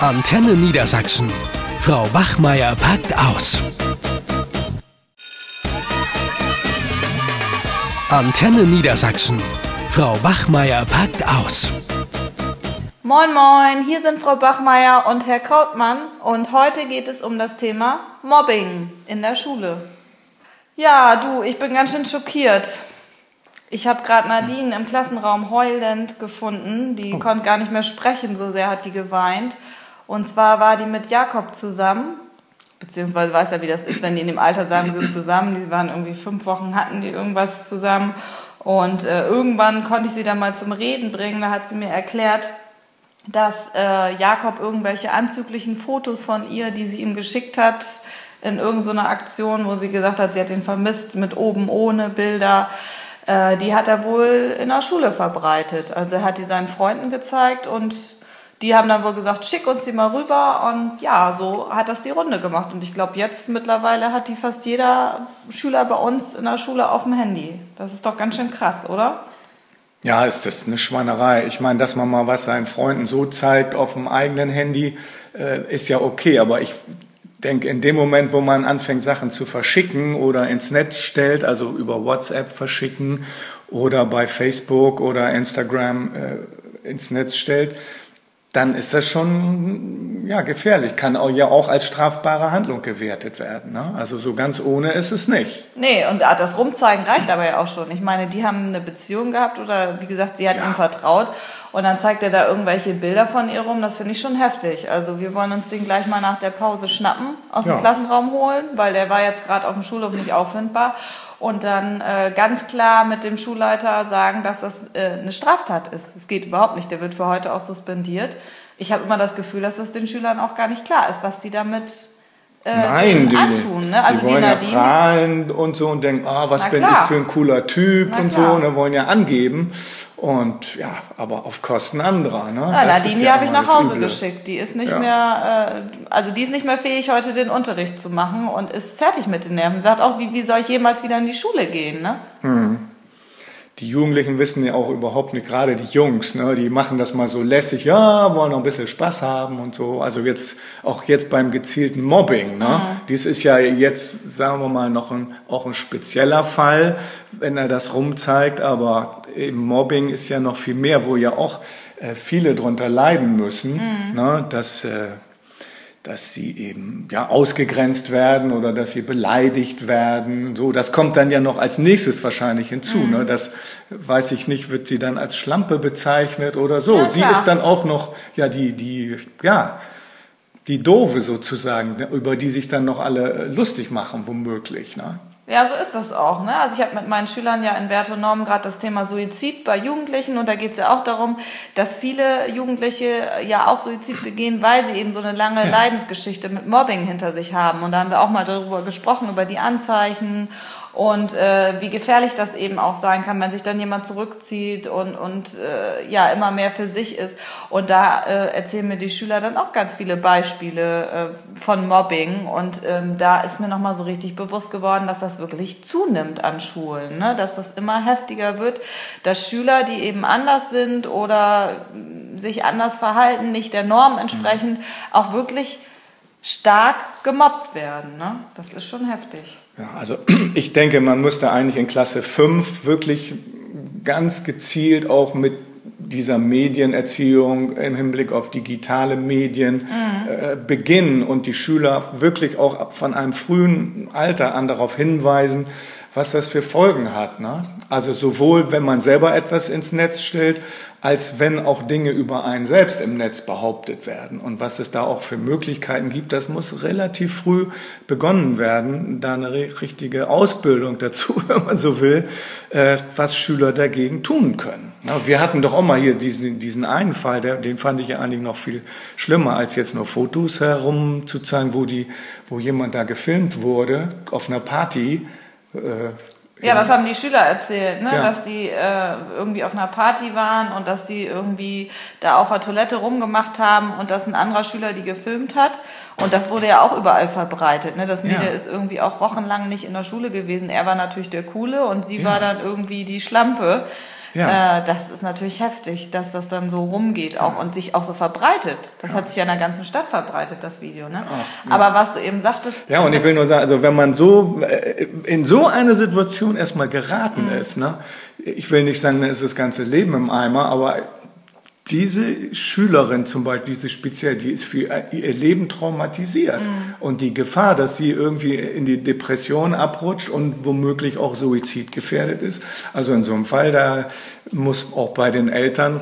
Antenne Niedersachsen. Frau Wachmeier packt aus. Antenne Niedersachsen. Frau Wachmeier packt aus. Moin Moin, hier sind Frau Bachmeier und Herr Krautmann und heute geht es um das Thema Mobbing in der Schule. Ja, du, ich bin ganz schön schockiert. Ich habe gerade Nadine im Klassenraum heulend gefunden. Die oh. konnte gar nicht mehr sprechen, so sehr hat die geweint. Und zwar war die mit Jakob zusammen, beziehungsweise weiß ja, wie das ist, wenn die in dem Alter sagen, sie sind zusammen. Die waren irgendwie fünf Wochen, hatten die irgendwas zusammen. Und äh, irgendwann konnte ich sie dann mal zum Reden bringen. Da hat sie mir erklärt, dass äh, Jakob irgendwelche anzüglichen Fotos von ihr, die sie ihm geschickt hat, in irgendeiner Aktion, wo sie gesagt hat, sie hat ihn vermisst, mit oben ohne Bilder, äh, die hat er wohl in der Schule verbreitet. Also er hat die seinen Freunden gezeigt und die haben dann wohl gesagt, schick uns die mal rüber. Und ja, so hat das die Runde gemacht. Und ich glaube, jetzt mittlerweile hat die fast jeder Schüler bei uns in der Schule auf dem Handy. Das ist doch ganz schön krass, oder? Ja, ist das eine Schweinerei. Ich meine, dass man mal was seinen Freunden so zeigt auf dem eigenen Handy, äh, ist ja okay. Aber ich denke, in dem Moment, wo man anfängt, Sachen zu verschicken oder ins Netz stellt, also über WhatsApp verschicken oder bei Facebook oder Instagram äh, ins Netz stellt, dann ist das schon ja, gefährlich. Kann auch, ja auch als strafbare Handlung gewertet werden. Ne? Also so ganz ohne ist es nicht. Nee, und das Rumzeigen reicht aber ja auch schon. Ich meine, die haben eine Beziehung gehabt oder wie gesagt, sie hat ja. ihm vertraut. Und dann zeigt er da irgendwelche Bilder von ihr rum. Das finde ich schon heftig. Also wir wollen uns den gleich mal nach der Pause schnappen, aus ja. dem Klassenraum holen, weil der war jetzt gerade auf dem Schulhof nicht auffindbar und dann äh, ganz klar mit dem Schulleiter sagen, dass das äh, eine Straftat ist. Es geht überhaupt nicht. Der wird für heute auch suspendiert. Ich habe immer das Gefühl, dass das den Schülern auch gar nicht klar ist, was sie damit äh, Nein, die, antun. Ne? Also die wollen die Nadine, ja prahlen und so und denken, oh, was bin ich für ein cooler Typ und so, und ne, wollen ja angeben. Und ja, aber auf Kosten anderer. Ne? Ja, Nadine, die habe ich nach Hause Üble. geschickt. Die ist nicht ja. mehr, äh, also die ist nicht mehr fähig, heute den Unterricht zu machen und ist fertig mit den Nerven. Sagt auch, wie, wie soll ich jemals wieder in die Schule gehen? Ne? Hm die Jugendlichen wissen ja auch überhaupt nicht, gerade die Jungs, ne, die machen das mal so lässig, ja, wollen noch ein bisschen Spaß haben und so. Also jetzt, auch jetzt beim gezielten Mobbing, ne, mhm. dies ist ja jetzt, sagen wir mal, noch ein, auch ein spezieller Fall, wenn er das rumzeigt, aber eben Mobbing ist ja noch viel mehr, wo ja auch äh, viele drunter leiden müssen, mhm. ne, dass, äh, dass sie eben ja ausgegrenzt werden oder dass sie beleidigt werden. So, das kommt dann ja noch als nächstes wahrscheinlich hinzu. Mhm. Ne? Das weiß ich nicht, wird sie dann als Schlampe bezeichnet oder so. Ja, sie ist dann auch noch ja die die ja die doofe sozusagen, über die sich dann noch alle lustig machen womöglich. Ne? Ja, so ist das auch. Ne? Also ich habe mit meinen Schülern ja in Wert und Norm gerade das Thema Suizid bei Jugendlichen und da geht es ja auch darum, dass viele Jugendliche ja auch Suizid begehen, weil sie eben so eine lange ja. Leidensgeschichte mit Mobbing hinter sich haben. Und da haben wir auch mal darüber gesprochen, über die Anzeichen und äh, wie gefährlich das eben auch sein kann, wenn sich dann jemand zurückzieht und, und äh, ja immer mehr für sich ist. Und da äh, erzählen mir die Schüler dann auch ganz viele Beispiele äh, von Mobbing und ähm, da ist mir nochmal so richtig bewusst geworden, dass das wirklich zunimmt an Schulen, ne? dass das immer heftiger wird, dass Schüler, die eben anders sind oder sich anders verhalten, nicht der Norm entsprechend, auch wirklich stark gemobbt werden. Ne? Das ist schon heftig. Ja, also ich denke, man müsste eigentlich in Klasse 5 wirklich ganz gezielt auch mit dieser Medienerziehung im Hinblick auf digitale Medien mhm. äh, beginnen und die Schüler wirklich auch von einem frühen Alter an darauf hinweisen, was das für Folgen hat. Ne? Also sowohl, wenn man selber etwas ins Netz stellt, als wenn auch Dinge über einen selbst im Netz behauptet werden. Und was es da auch für Möglichkeiten gibt, das muss relativ früh begonnen werden, da eine richtige Ausbildung dazu, wenn man so will, äh, was Schüler dagegen tun können. Wir hatten doch auch mal hier diesen, diesen einen Fall, den fand ich ja eigentlich noch viel schlimmer, als jetzt nur Fotos herumzuzeigen, wo, die, wo jemand da gefilmt wurde auf einer Party. Äh, ja, das haben die Schüler erzählt, ne? Ja. dass die äh, irgendwie auf einer Party waren und dass die irgendwie da auf der Toilette rumgemacht haben und dass ein anderer Schüler die gefilmt hat. Und das wurde ja auch überall verbreitet. Ne? Das Mädel ja. ist irgendwie auch wochenlang nicht in der Schule gewesen. Er war natürlich der Coole und sie ja. war dann irgendwie die Schlampe. Ja. Äh, das ist natürlich heftig, dass das dann so rumgeht auch und sich auch so verbreitet. Das ja. hat sich ja in der ganzen Stadt verbreitet, das Video. Ne? Ach, ja. Aber was du eben sagtest. Ja, und ich will nur sagen, also wenn man so äh, in so eine Situation erstmal geraten mhm. ist, ne, ich will nicht sagen, dann ist das ganze Leben im Eimer, aber diese Schülerin zum Beispiel, diese speziell, die ist für ihr Leben traumatisiert. Mhm. Und die Gefahr, dass sie irgendwie in die Depression abrutscht und womöglich auch suizidgefährdet ist. Also in so einem Fall, da muss auch bei den Eltern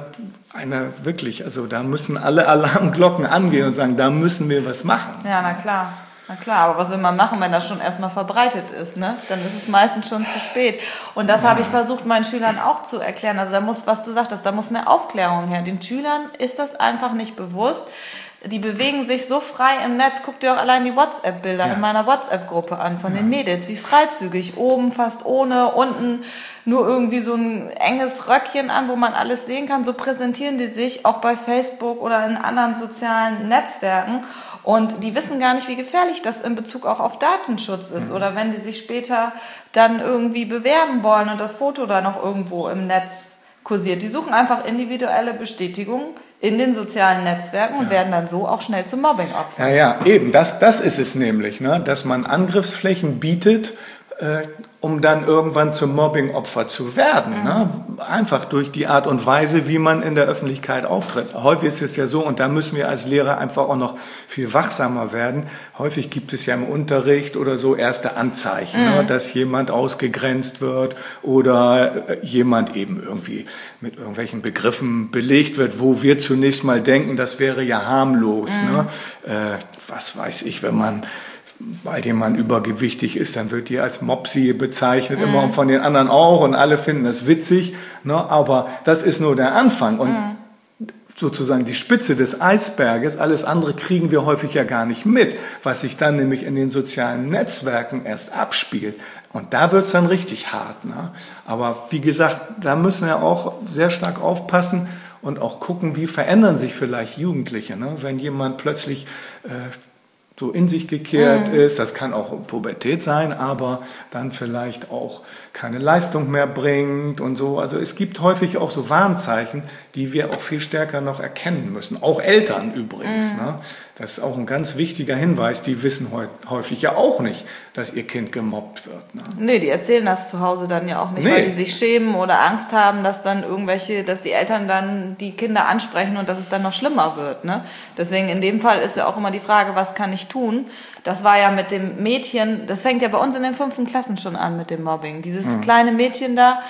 einer wirklich, also da müssen alle Alarmglocken angehen und sagen, da müssen wir was machen. Ja, na klar. Na klar, aber was will man machen, wenn das schon erstmal verbreitet ist? Ne? Dann ist es meistens schon zu spät. Und das ja. habe ich versucht, meinen Schülern auch zu erklären. Also da muss, was du sagtest, da muss mehr Aufklärung her. Den Schülern ist das einfach nicht bewusst. Die bewegen sich so frei im Netz. Guck dir auch allein die WhatsApp-Bilder ja. in meiner WhatsApp-Gruppe an von ja. den Mädels. Wie freizügig. Oben fast ohne, unten nur irgendwie so ein enges Röckchen an, wo man alles sehen kann. So präsentieren die sich auch bei Facebook oder in anderen sozialen Netzwerken. Und die wissen gar nicht, wie gefährlich das in Bezug auch auf Datenschutz ist. Mhm. Oder wenn die sich später dann irgendwie bewerben wollen und das Foto da noch irgendwo im Netz kursiert. Die suchen einfach individuelle Bestätigung in den sozialen Netzwerken und ja. werden dann so auch schnell zum Mobbing-Opfer. Ja, ja, eben, das, das ist es nämlich, ne? dass man Angriffsflächen bietet, um dann irgendwann zum Mobbing-Opfer zu werden. Mhm. Ne? Einfach durch die Art und Weise, wie man in der Öffentlichkeit auftritt. Häufig ist es ja so, und da müssen wir als Lehrer einfach auch noch viel wachsamer werden. Häufig gibt es ja im Unterricht oder so erste Anzeichen, ne? mhm. ne? dass jemand ausgegrenzt wird oder äh, jemand eben irgendwie mit irgendwelchen Begriffen belegt wird, wo wir zunächst mal denken, das wäre ja harmlos. Mhm. Ne? Äh, was weiß ich, wenn man weil jemand übergewichtig ist, dann wird die als Mopsi bezeichnet, mm. immer von den anderen auch und alle finden das witzig. Ne? Aber das ist nur der Anfang und mm. sozusagen die Spitze des Eisberges. Alles andere kriegen wir häufig ja gar nicht mit, was sich dann nämlich in den sozialen Netzwerken erst abspielt. Und da wird es dann richtig hart. Ne? Aber wie gesagt, da müssen wir auch sehr stark aufpassen und auch gucken, wie verändern sich vielleicht Jugendliche. Ne? Wenn jemand plötzlich äh, so in sich gekehrt mhm. ist. Das kann auch Pubertät sein, aber dann vielleicht auch keine Leistung mehr bringt und so. Also es gibt häufig auch so Warnzeichen, die wir auch viel stärker noch erkennen müssen. Auch Eltern übrigens. Mhm. Ne? Das ist auch ein ganz wichtiger Hinweis. Die wissen häufig ja auch nicht, dass ihr Kind gemobbt wird. Ne? Nee, die erzählen das zu Hause dann ja auch nicht, nee. weil die sich schämen oder Angst haben, dass dann irgendwelche, dass die Eltern dann die Kinder ansprechen und dass es dann noch schlimmer wird. Ne? Deswegen in dem Fall ist ja auch immer die Frage, was kann ich tun? Das war ja mit dem Mädchen, das fängt ja bei uns in den fünften Klassen schon an mit dem Mobbing. Dieses mhm. kleine Mädchen da,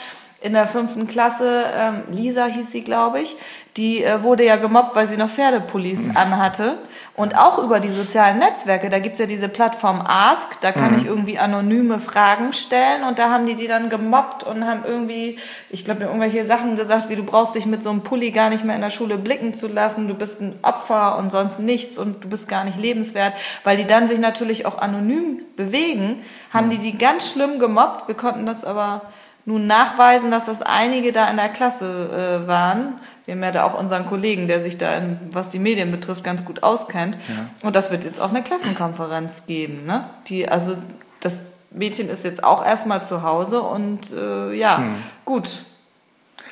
in der fünften Klasse, ähm, Lisa hieß sie, glaube ich, die äh, wurde ja gemobbt, weil sie noch Pferdepolice mhm. anhatte. Und auch über die sozialen Netzwerke, da gibt's ja diese Plattform Ask, da kann mhm. ich irgendwie anonyme Fragen stellen und da haben die die dann gemobbt und haben irgendwie, ich glaube, irgendwelche Sachen gesagt, wie du brauchst dich mit so einem Pulli gar nicht mehr in der Schule blicken zu lassen, du bist ein Opfer und sonst nichts und du bist gar nicht lebenswert, weil die dann sich natürlich auch anonym bewegen, haben mhm. die die ganz schlimm gemobbt. Wir konnten das aber nun nachweisen, dass das einige da in der Klasse äh, waren. Wir haben ja da auch unseren Kollegen, der sich da, in, was die Medien betrifft, ganz gut auskennt. Ja. Und das wird jetzt auch eine Klassenkonferenz geben. Ne? Die, also das Mädchen ist jetzt auch erstmal zu Hause und äh, ja, hm. gut.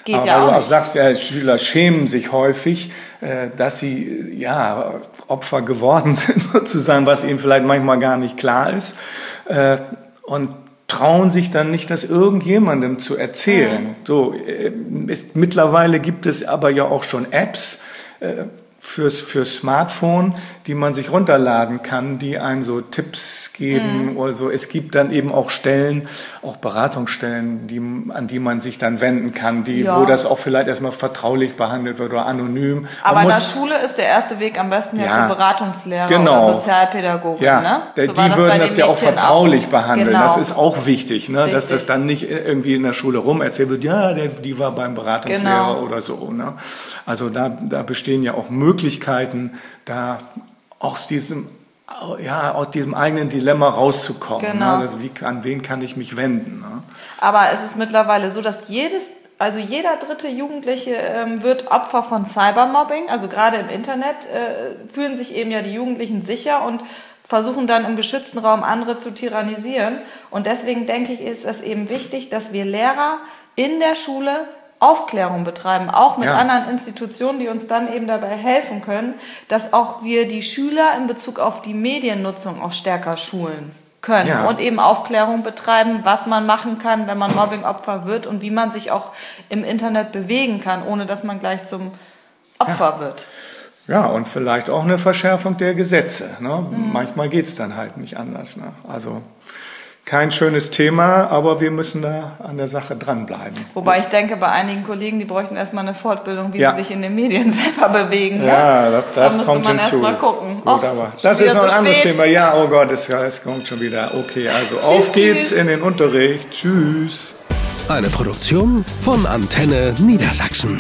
Geht Aber ja auch du auch sagst, ja, Schüler schämen sich häufig, äh, dass sie ja Opfer geworden sind, sozusagen, was ihnen vielleicht manchmal gar nicht klar ist. Äh, und trauen sich dann nicht, das irgendjemandem zu erzählen. So, äh, ist, mittlerweile gibt es aber ja auch schon Apps, äh, fürs, fürs Smartphone, die man sich runterladen kann, die einem so Tipps geben mhm. oder so. Es gibt dann eben auch Stellen, auch Beratungsstellen, die, an die man sich dann wenden kann, die, ja. wo das auch vielleicht erstmal vertraulich behandelt wird oder anonym. Aber man in der Schule ist der erste Weg am besten ja, ja zur Beratungslehrer genau. oder Sozialpädagogin. Ja, ne? so die würden das ja auch vertraulich auch. behandeln. Genau. Das ist auch wichtig, ne? dass das dann nicht irgendwie in der Schule rum erzählt wird, ja, der, die war beim Beratungslehrer genau. oder so. Ne? Also da, da bestehen ja auch Möglichkeiten, Möglichkeiten, da aus diesem ja, aus diesem eigenen Dilemma rauszukommen. Ne? Genau. Ne? Also wie, an wen kann ich mich wenden? Ne? Aber es ist mittlerweile so, dass jedes, also jeder dritte Jugendliche ähm, wird Opfer von Cybermobbing. Also gerade im Internet äh, fühlen sich eben ja die Jugendlichen sicher und versuchen dann im geschützten Raum andere zu tyrannisieren. Und deswegen denke ich, ist es eben wichtig, dass wir Lehrer in der Schule Aufklärung betreiben, auch mit Ja. anderen Institutionen, die uns dann eben dabei helfen können, dass auch wir die Schüler in Bezug auf die Mediennutzung auch stärker schulen können Ja. und eben Aufklärung betreiben, was man machen kann, wenn man Mobbingopfer wird und wie man sich auch im Internet bewegen kann, ohne dass man gleich zum Opfer wird. Ja, und vielleicht auch eine Verschärfung der Gesetze. Ne? Manchmal geht's dann halt nicht anders. Ne? Also kein schönes Thema, aber wir müssen da an der Sache dranbleiben. Wobei ich denke, bei einigen Kollegen, die bräuchten erstmal eine Fortbildung, wie Ja. sie sich in den Medien selber bewegen. ne? Ja, das, Da das müsste kommt man hinzu. erst mal gucken. Gut, Och, aber das ist noch ein anderes spät. Thema. Ja, oh Gott, es, es kommt schon wieder. Okay, also auf Tschüss, geht's tschüss. in den Unterricht. Tschüss. Eine Produktion von Antenne Niedersachsen.